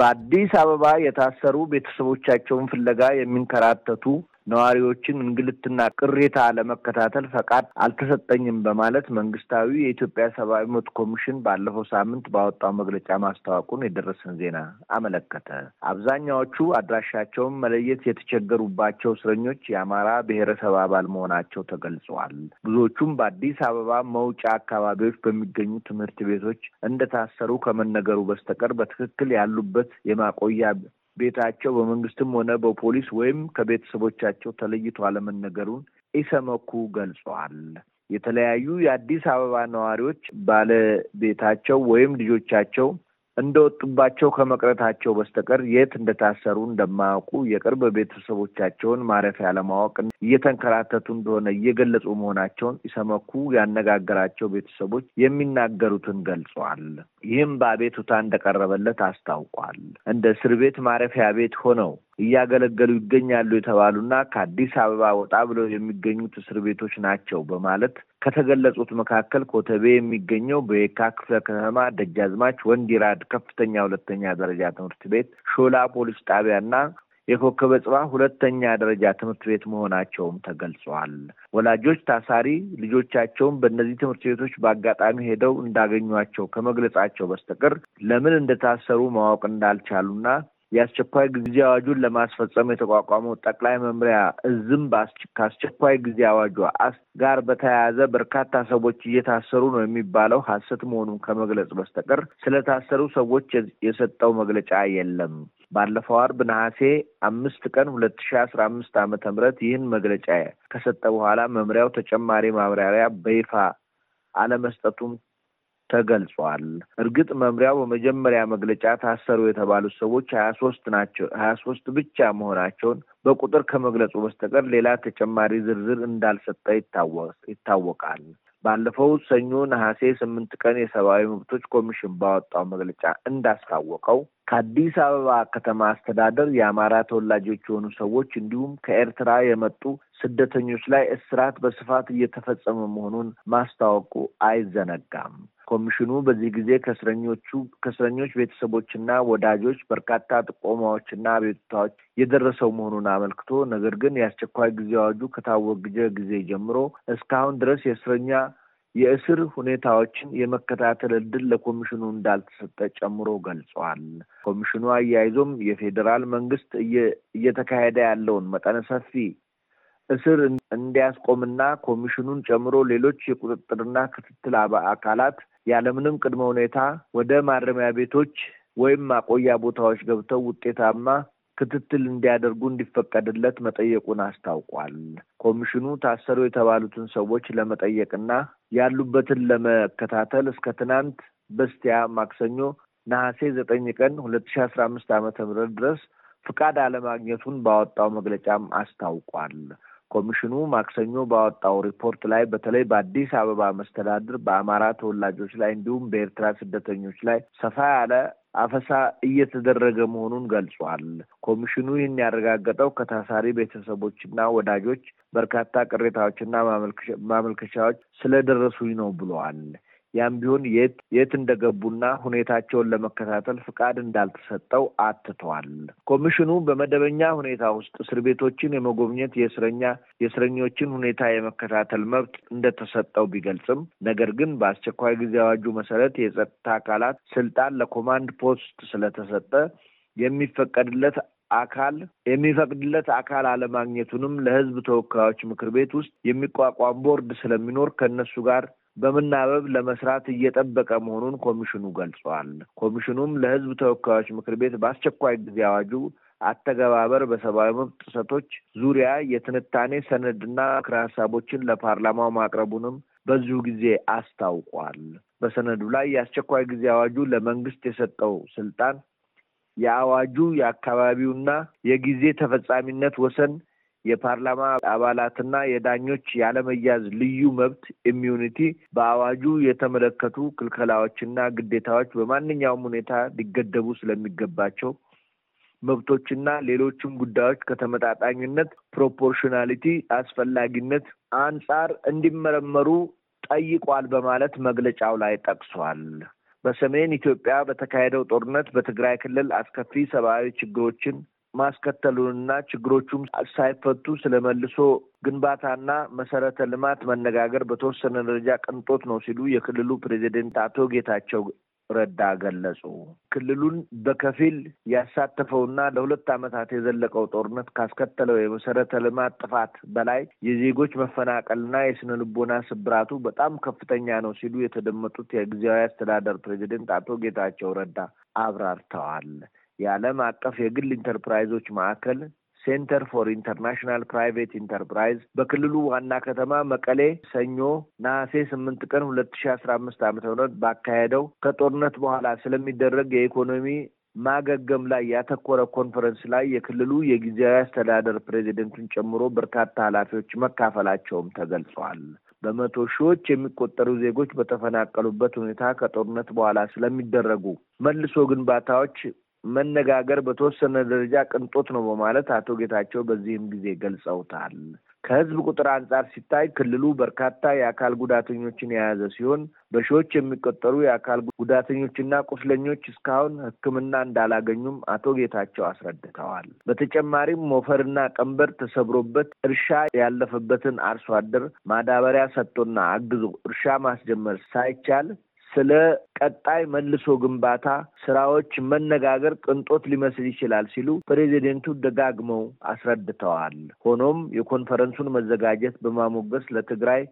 በአዲስ አበባ የታሰሩ ቤተሰቦቻቸውን ፍለጋ የሚንከራተቱ ነዋሪዎችን እንግልትና ቅሬታ ለመከታተል ፈቃድ አልተሰጠኝም በማለት መንግስታዊ የኢትዮጵያ ሰብአዊ መብት ኮሚሽን ባለፈው ሳምንት ባወጣው መግለጫ ማስታወቁን የደረሰን ዜና አመለከተ። አብዛኛዎቹ አድራሻቸውን መለየት የተቸገሩባቸው እስረኞች የአማራ ብሔረሰብ አባል መሆናቸው ተገልጸዋል። ብዙዎቹም በአዲስ አበባ መውጫ አካባቢዎች በሚገኙ ትምህርት ቤቶች እንደታሰሩ ከመነገሩ በስተቀር በትክክል ያሉበት የማቆያ ቤታቸው በመንግስትም ሆነ በፖሊስ ወይም ከቤተሰቦቻቸው ተለይቶ አለመነገሩን ኢሰመኩ ገልጸዋል። የተለያዩ የአዲስ አበባ ነዋሪዎች ባለቤታቸው ወይም ልጆቻቸው እንደወጡባቸው ከመቅረታቸው በስተቀር የት እንደታሰሩ እንደማያውቁ የቅርብ ቤተሰቦቻቸውን ማረፊያ ለማወቅ እየተንከራተቱ እንደሆነ እየገለጹ መሆናቸውን ኢሰመኩ ያነጋገራቸው ቤተሰቦች የሚናገሩትን ገልጸዋል። ይህም በአቤቱታ እንደቀረበለት አስታውቋል። እንደ እስር ቤት ማረፊያ ቤት ሆነው እያገለገሉ ይገኛሉ የተባሉና ከአዲስ አበባ ወጣ ብለው የሚገኙት እስር ቤቶች ናቸው በማለት ከተገለጹት መካከል ኮተቤ የሚገኘው በየካ ክፍለ ከተማ ደጃዝማች ወንዲራድ ከፍተኛ ሁለተኛ ደረጃ ትምህርት ቤት፣ ሾላ ፖሊስ ጣቢያና የኮከበ ጽባ ሁለተኛ ደረጃ ትምህርት ቤት መሆናቸውም ተገልጸዋል። ወላጆች ታሳሪ ልጆቻቸውን በእነዚህ ትምህርት ቤቶች በአጋጣሚ ሄደው እንዳገኟቸው ከመግለጻቸው በስተቀር ለምን እንደታሰሩ ማወቅ እንዳልቻሉና የአስቸኳይ ጊዜ አዋጁን ለማስፈጸም የተቋቋመው ጠቅላይ መምሪያ እዝም ከአስቸኳይ ጊዜ አዋጁ ጋር በተያያዘ በርካታ ሰዎች እየታሰሩ ነው የሚባለው ሐሰት መሆኑን ከመግለጽ በስተቀር ስለታሰሩ ሰዎች የሰጠው መግለጫ የለም። ባለፈው አርብ ነሐሴ አምስት ቀን ሁለት ሺ አስራ አምስት ዓመተ ምህረት ይህን መግለጫ ከሰጠ በኋላ መምሪያው ተጨማሪ ማብራሪያ በይፋ አለመስጠቱም ተገልጿል። እርግጥ መምሪያው በመጀመሪያ መግለጫ ታሰሩ የተባሉት ሰዎች ሀያ ሶስት ናቸው ሀያ ሶስት ብቻ መሆናቸውን በቁጥር ከመግለጹ በስተቀር ሌላ ተጨማሪ ዝርዝር እንዳልሰጠ ይታወቃል። ባለፈው ሰኞ ነሐሴ ስምንት ቀን የሰብአዊ መብቶች ኮሚሽን ባወጣው መግለጫ እንዳስታወቀው ከአዲስ አበባ ከተማ አስተዳደር የአማራ ተወላጆች የሆኑ ሰዎች እንዲሁም ከኤርትራ የመጡ ስደተኞች ላይ እስራት በስፋት እየተፈጸመ መሆኑን ማስታወቁ አይዘነጋም። ኮሚሽኑ በዚህ ጊዜ ከእስረኞቹ ከእስረኞች ቤተሰቦችና ወዳጆች በርካታ ጥቆማዎችና አቤቱታዎች የደረሰው መሆኑን አመልክቶ ነገር ግን የአስቸኳይ ጊዜ አዋጁ ከታወጀ ጊዜ ጀምሮ እስካሁን ድረስ የእስረኛ የእስር ሁኔታዎችን የመከታተል እድል ለኮሚሽኑ እንዳልተሰጠ ጨምሮ ገልጸዋል። ኮሚሽኑ አያይዞም የፌዴራል መንግስት እየተካሄደ ያለውን መጠነ ሰፊ እስር እንዲያስቆምና ኮሚሽኑን ጨምሮ ሌሎች የቁጥጥርና ክትትል አካላት ያለምንም ቅድመ ሁኔታ ወደ ማረሚያ ቤቶች ወይም ማቆያ ቦታዎች ገብተው ውጤታማ ክትትል እንዲያደርጉ እንዲፈቀድለት መጠየቁን አስታውቋል። ኮሚሽኑ ታሰሩ የተባሉትን ሰዎች ለመጠየቅና ያሉበትን ለመከታተል እስከ ትናንት በስቲያ ማክሰኞ ነሐሴ ዘጠኝ ቀን ሁለት ሺ አስራ አምስት ዓመተ ምህረት ድረስ ፍቃድ አለማግኘቱን ባወጣው መግለጫም አስታውቋል። ኮሚሽኑ ማክሰኞ ባወጣው ሪፖርት ላይ በተለይ በአዲስ አበባ መስተዳድር በአማራ ተወላጆች ላይ እንዲሁም በኤርትራ ስደተኞች ላይ ሰፋ ያለ አፈሳ እየተደረገ መሆኑን ገልጿል። ኮሚሽኑ ይህን ያረጋገጠው ከታሳሪ ቤተሰቦችና ወዳጆች በርካታ ቅሬታዎችና ማመልከቻዎች ስለደረሱኝ ነው ብለዋል። ያም ቢሆን የት የት እንደገቡና ሁኔታቸውን ለመከታተል ፍቃድ እንዳልተሰጠው አትተዋል። ኮሚሽኑ በመደበኛ ሁኔታ ውስጥ እስር ቤቶችን የመጎብኘት የእስረኛ የእስረኞችን ሁኔታ የመከታተል መብት እንደተሰጠው ቢገልጽም ነገር ግን በአስቸኳይ ጊዜ አዋጁ መሰረት የጸጥታ አካላት ስልጣን ለኮማንድ ፖስት ስለተሰጠ የሚፈቀድለት አካል የሚፈቅድለት አካል አለማግኘቱንም ለሕዝብ ተወካዮች ምክር ቤት ውስጥ የሚቋቋም ቦርድ ስለሚኖር ከእነሱ ጋር በመናበብ ለመስራት እየጠበቀ መሆኑን ኮሚሽኑ ገልጿል። ኮሚሽኑም ለሕዝብ ተወካዮች ምክር ቤት በአስቸኳይ ጊዜ አዋጁ አተገባበር በሰብአዊ መብት ጥሰቶች ዙሪያ የትንታኔ ሰነድና ምክረ ሀሳቦችን ለፓርላማው ማቅረቡንም በዚሁ ጊዜ አስታውቋል። በሰነዱ ላይ የአስቸኳይ ጊዜ አዋጁ ለመንግስት የሰጠው ስልጣን የአዋጁ የአካባቢውና የጊዜ ተፈጻሚነት ወሰን የፓርላማ አባላትና የዳኞች ያለመያዝ ልዩ መብት immunity፣ በአዋጁ የተመለከቱ ክልከላዎችና ግዴታዎች በማንኛውም ሁኔታ ሊገደቡ ስለሚገባቸው መብቶችና ሌሎችም ጉዳዮች ከተመጣጣኝነት proportionality አስፈላጊነት አንጻር እንዲመረመሩ ጠይቋል በማለት መግለጫው ላይ ጠቅሷል። በሰሜን ኢትዮጵያ በተካሄደው ጦርነት በትግራይ ክልል አስከፊ ሰብአዊ ችግሮችን ማስከተሉንና ችግሮቹም ሳይፈቱ ስለመልሶ ግንባታና መሰረተ ልማት መነጋገር በተወሰነ ደረጃ ቅንጦት ነው ሲሉ የክልሉ ፕሬዚደንት አቶ ጌታቸው ረዳ ገለጹ። ክልሉን በከፊል ያሳተፈውና ለሁለት ዓመታት የዘለቀው ጦርነት ካስከተለው የመሰረተ ልማት ጥፋት በላይ የዜጎች መፈናቀልና የስነ ልቦና ስብራቱ በጣም ከፍተኛ ነው ሲሉ የተደመጡት የጊዜያዊ አስተዳደር ፕሬዚደንት አቶ ጌታቸው ረዳ አብራርተዋል። የዓለም አቀፍ የግል ኢንተርፕራይዞች ማዕከል Center for International Private Enterprise በክልሉ ዋና ከተማ መቀሌ ሰኞ ነሐሴ ስምንት ቀን ሁለት ሺ አስራ አምስት ዓመተ ምህረት ባካሄደው ከጦርነት በኋላ ስለሚደረግ የኢኮኖሚ ማገገም ላይ ያተኮረ ኮንፈረንስ ላይ የክልሉ የጊዜያዊ አስተዳደር ፕሬዚደንቱን ጨምሮ በርካታ ኃላፊዎች መካፈላቸውም ተገልጿል። በመቶ ሺዎች የሚቆጠሩ ዜጎች በተፈናቀሉበት ሁኔታ ከጦርነት በኋላ ስለሚደረጉ መልሶ ግንባታዎች መነጋገር በተወሰነ ደረጃ ቅንጦት ነው በማለት አቶ ጌታቸው በዚህም ጊዜ ገልጸውታል። ከህዝብ ቁጥር አንጻር ሲታይ ክልሉ በርካታ የአካል ጉዳተኞችን የያዘ ሲሆን በሺዎች የሚቆጠሩ የአካል ጉዳተኞችና ቁስለኞች እስካሁን ሕክምና እንዳላገኙም አቶ ጌታቸው አስረድተዋል። በተጨማሪም ሞፈርና ቀንበር ተሰብሮበት እርሻ ያለፈበትን አርሶ አደር ማዳበሪያ ሰጥቶና አግዞ እርሻ ማስጀመር ሳይቻል ስለ ቀጣይ መልሶ ግንባታ ስራዎች መነጋገር ቅንጦት ሊመስል ይችላል ሲሉ ፕሬዚደንቱ ደጋግመው አስረድተዋል። ሆኖም የኮንፈረንሱን መዘጋጀት በማሞገስ ለትግራይ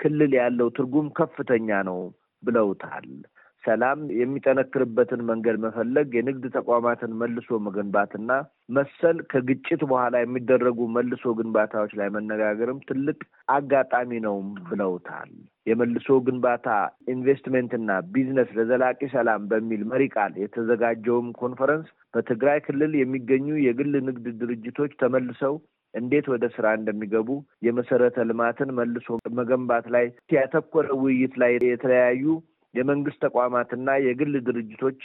ክልል ያለው ትርጉም ከፍተኛ ነው ብለውታል። ሰላም የሚጠነክርበትን መንገድ መፈለግ፣ የንግድ ተቋማትን መልሶ መገንባትና መሰል ከግጭት በኋላ የሚደረጉ መልሶ ግንባታዎች ላይ መነጋገርም ትልቅ አጋጣሚ ነውም ብለውታል። የመልሶ ግንባታ ኢንቨስትሜንትና ቢዝነስ ለዘላቂ ሰላም በሚል መሪ ቃል የተዘጋጀውም ኮንፈረንስ በትግራይ ክልል የሚገኙ የግል ንግድ ድርጅቶች ተመልሰው እንዴት ወደ ስራ እንደሚገቡ የመሰረተ ልማትን መልሶ መገንባት ላይ ያተኮረ ውይይት ላይ የተለያዩ የመንግስት ተቋማትና የግል ድርጅቶች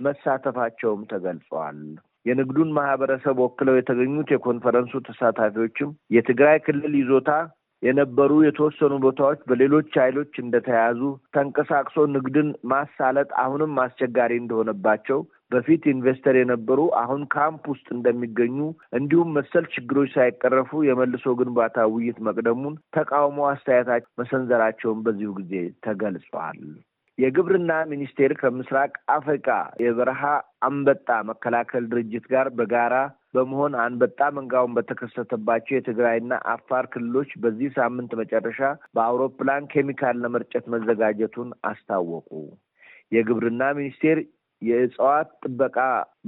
መሳተፋቸውም ተገልጸዋል። የንግዱን ማህበረሰብ ወክለው የተገኙት የኮንፈረንሱ ተሳታፊዎችም የትግራይ ክልል ይዞታ የነበሩ የተወሰኑ ቦታዎች በሌሎች ኃይሎች እንደተያዙ ተንቀሳቅሶ ንግድን ማሳለጥ አሁንም አስቸጋሪ እንደሆነባቸው በፊት ኢንቨስተር የነበሩ አሁን ካምፕ ውስጥ እንደሚገኙ እንዲሁም መሰል ችግሮች ሳይቀረፉ የመልሶ ግንባታ ውይይት መቅደሙን ተቃውሞ አስተያየታቸው መሰንዘራቸውን በዚሁ ጊዜ ተገልጿል። የግብርና ሚኒስቴር ከምስራቅ አፍሪካ የበረሃ አንበጣ መከላከል ድርጅት ጋር በጋራ በመሆን አንበጣ መንጋውን በተከሰተባቸው የትግራይና አፋር ክልሎች በዚህ ሳምንት መጨረሻ በአውሮፕላን ኬሚካል ለመርጨት መዘጋጀቱን አስታወቁ። የግብርና ሚኒስቴር የእጽዋት ጥበቃ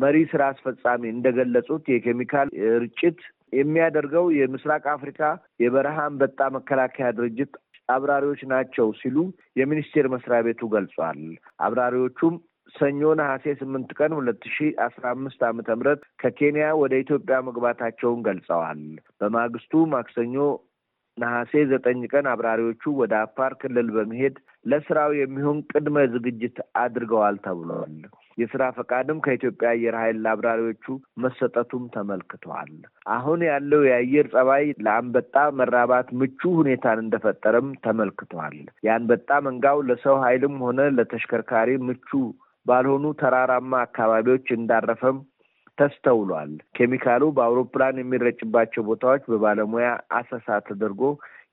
መሪ ስራ አስፈጻሚ እንደገለጹት የኬሚካል ርጭት የሚያደርገው የምስራቅ አፍሪካ የበረሃ አንበጣ መከላከያ ድርጅት አብራሪዎች ናቸው ሲሉ የሚኒስቴር መስሪያ ቤቱ ገልጿል። አብራሪዎቹም ሰኞ ነሐሴ ስምንት ቀን ሁለት ሺ አስራ አምስት ዓመተ ምህረት ከኬንያ ወደ ኢትዮጵያ መግባታቸውን ገልጸዋል። በማግስቱ ማክሰኞ ነሐሴ ዘጠኝ ቀን አብራሪዎቹ ወደ አፋር ክልል በመሄድ ለስራው የሚሆን ቅድመ ዝግጅት አድርገዋል ተብሏል። የስራ ፈቃድም ከኢትዮጵያ አየር ኃይል ለአብራሪዎቹ መሰጠቱም ተመልክተዋል። አሁን ያለው የአየር ጸባይ ለአንበጣ መራባት ምቹ ሁኔታን እንደፈጠረም ተመልክተዋል። የአንበጣ መንጋው ለሰው ኃይልም ሆነ ለተሽከርካሪ ምቹ ባልሆኑ ተራራማ አካባቢዎች እንዳረፈም ተስተውሏል። ኬሚካሉ በአውሮፕላን የሚረጭባቸው ቦታዎች በባለሙያ አሰሳ ተደርጎ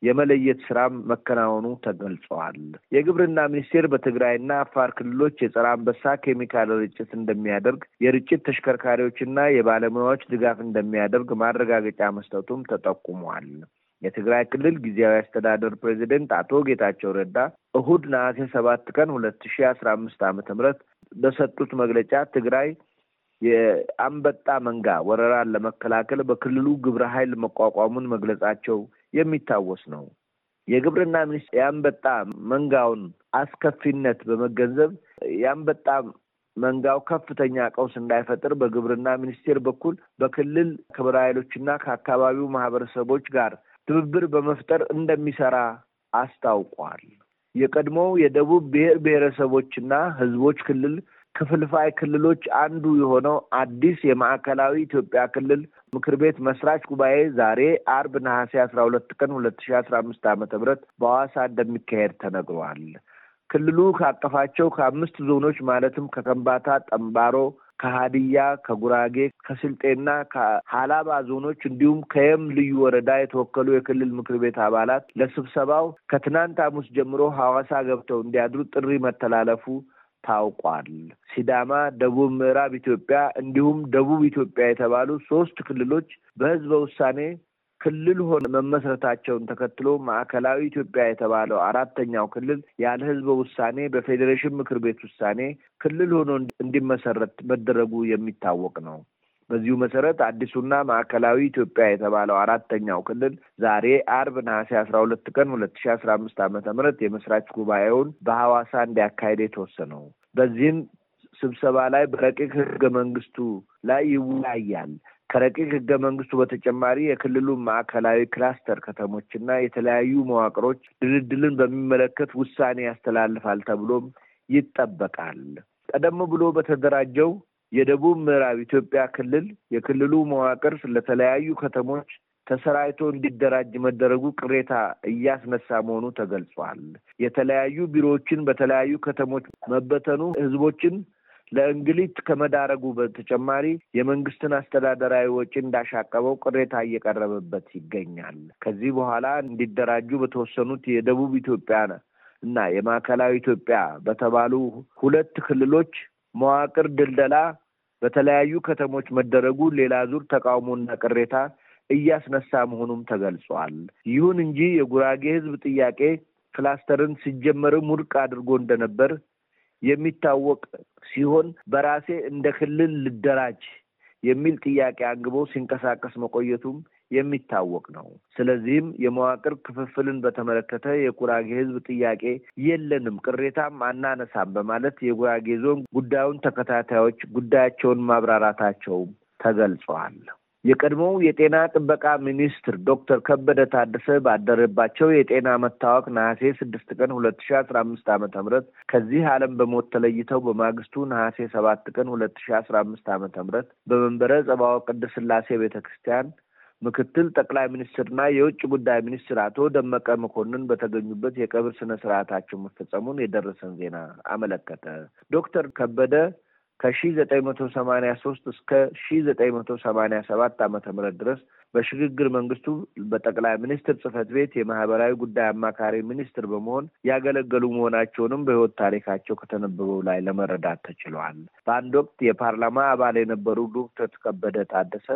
የመለየት ስራ መከናወኑ ተገልጸዋል። የግብርና ሚኒስቴር በትግራይና አፋር ክልሎች የጸረ አንበሳ ኬሚካል ርጭት እንደሚያደርግ፣ የርጭት ተሽከርካሪዎችና የባለሙያዎች ድጋፍ እንደሚያደርግ ማረጋገጫ መስጠቱም ተጠቁሟል። የትግራይ ክልል ጊዜያዊ አስተዳደር ፕሬዚደንት አቶ ጌታቸው ረዳ እሁድ ነሐሴ ሰባት ቀን ሁለት ሺ አስራ አምስት ዓመተ ምህረት በሰጡት መግለጫ ትግራይ የአንበጣ መንጋ ወረራን ለመከላከል በክልሉ ግብረ ኃይል መቋቋሙን መግለጻቸው የሚታወስ ነው። የግብርና ሚኒስቴር የአንበጣ መንጋውን አስከፊነት በመገንዘብ የአንበጣ መንጋው ከፍተኛ ቀውስ እንዳይፈጥር በግብርና ሚኒስቴር በኩል በክልል ክብረ ኃይሎችና ከአካባቢው ማህበረሰቦች ጋር ትብብር በመፍጠር እንደሚሰራ አስታውቋል። የቀድሞው የደቡብ ብሔር ብሔረሰቦችና ሕዝቦች ክልል ክፍልፋይ ክልሎች አንዱ የሆነው አዲስ የማዕከላዊ ኢትዮጵያ ክልል ምክር ቤት መስራች ጉባኤ ዛሬ አርብ ነሐሴ አስራ ሁለት ቀን ሁለት ሺ አስራ አምስት ዓመተ ምህረት በሐዋሳ እንደሚካሄድ ተነግሯል። ክልሉ ካቀፋቸው ከአምስት ዞኖች ማለትም ከከምባታ፣ ጠምባሮ፣ ከሀዲያ፣ ከጉራጌ፣ ከስልጤና ከሀላባ ዞኖች እንዲሁም ከየም ልዩ ወረዳ የተወከሉ የክልል ምክር ቤት አባላት ለስብሰባው ከትናንት ሐሙስ ጀምሮ ሐዋሳ ገብተው እንዲያድሩ ጥሪ መተላለፉ ታውቋል። ሲዳማ፣ ደቡብ ምዕራብ ኢትዮጵያ እንዲሁም ደቡብ ኢትዮጵያ የተባሉ ሶስት ክልሎች በህዝበ ውሳኔ ክልል ሆነ መመስረታቸውን ተከትሎ ማዕከላዊ ኢትዮጵያ የተባለው አራተኛው ክልል ያለ ህዝበ ውሳኔ በፌዴሬሽን ምክር ቤት ውሳኔ ክልል ሆኖ እንዲመሰረት መደረጉ የሚታወቅ ነው። በዚሁ መሰረት አዲሱና ማዕከላዊ ኢትዮጵያ የተባለው አራተኛው ክልል ዛሬ አርብ ነሐሴ አስራ ሁለት ቀን ሁለት ሺ አስራ አምስት ዓመተ ምህረት የመስራች ጉባኤውን በሐዋሳ እንዲያካሄድ የተወሰነው በዚህም ስብሰባ ላይ በረቂቅ ህገ መንግስቱ ላይ ይወያያል። ከረቂቅ ህገ መንግስቱ በተጨማሪ የክልሉ ማዕከላዊ ክላስተር ከተሞችና የተለያዩ መዋቅሮች ድልድልን በሚመለከት ውሳኔ ያስተላልፋል ተብሎም ይጠበቃል። ቀደም ብሎ በተደራጀው የደቡብ ምዕራብ ኢትዮጵያ ክልል የክልሉ መዋቅር ለተለያዩ ከተሞች ተሰራይቶ እንዲደራጅ መደረጉ ቅሬታ እያስነሳ መሆኑ ተገልጿል። የተለያዩ ቢሮዎችን በተለያዩ ከተሞች መበተኑ ህዝቦችን ለእንግሊት ከመዳረጉ በተጨማሪ የመንግስትን አስተዳደራዊ ወጪ እንዳሻቀበው ቅሬታ እየቀረበበት ይገኛል። ከዚህ በኋላ እንዲደራጁ በተወሰኑት የደቡብ ኢትዮጵያ እና የማዕከላዊ ኢትዮጵያ በተባሉ ሁለት ክልሎች መዋቅር ድልደላ በተለያዩ ከተሞች መደረጉ ሌላ ዙር ተቃውሞና ቅሬታ እያስነሳ መሆኑም ተገልጿል። ይሁን እንጂ የጉራጌ ህዝብ ጥያቄ ክላስተርን ሲጀመርም ውድቅ አድርጎ እንደነበር የሚታወቅ ሲሆን በራሴ እንደ ክልል ልደራጅ የሚል ጥያቄ አንግቦ ሲንቀሳቀስ መቆየቱም የሚታወቅ ነው። ስለዚህም የመዋቅር ክፍፍልን በተመለከተ የጉራጌ ህዝብ ጥያቄ የለንም፣ ቅሬታም አናነሳም በማለት የጉራጌ ዞን ጉዳዩን ተከታታዮች ጉዳያቸውን ማብራራታቸውም ተገልጸዋል። የቀድሞው የጤና ጥበቃ ሚኒስትር ዶክተር ከበደ ታደሰ ባደረባቸው የጤና መታወክ ነሐሴ ስድስት ቀን ሁለት ሺ አስራ አምስት ዓመተ ምህረት ከዚህ ዓለም በሞት ተለይተው በማግስቱ ነሐሴ ሰባት ቀን ሁለት ሺ አስራ አምስት ዓመተ ምህረት በመንበረ ጸባዖት ቅድስት ሥላሴ ቤተ ክርስቲያን ምክትል ጠቅላይ ሚኒስትርና የውጭ ጉዳይ ሚኒስትር አቶ ደመቀ መኮንን በተገኙበት የቀብር ስነ ስርዓታቸው መፈጸሙን የደረሰን ዜና አመለከተ። ዶክተር ከበደ ከሺ ዘጠኝ መቶ ሰማኒያ ሶስት እስከ ሺ ዘጠኝ መቶ ሰማኒያ ሰባት ዓመተ ምህረት ድረስ በሽግግር መንግስቱ በጠቅላይ ሚኒስትር ጽህፈት ቤት የማህበራዊ ጉዳይ አማካሪ ሚኒስትር በመሆን ያገለገሉ መሆናቸውንም በሕይወት ታሪካቸው ከተነበበው ላይ ለመረዳት ተችሏል። በአንድ ወቅት የፓርላማ አባል የነበሩ ዶክተር ከበደ ታደሰ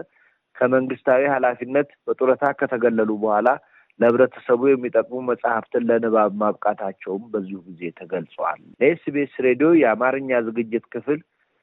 ከመንግስታዊ ኃላፊነት በጡረታ ከተገለሉ በኋላ ለህብረተሰቡ የሚጠቅሙ መጽሐፍትን ለንባብ ማብቃታቸውም በዚሁ ጊዜ ተገልጸዋል። ለኤስቢኤስ ሬዲዮ የአማርኛ ዝግጅት ክፍል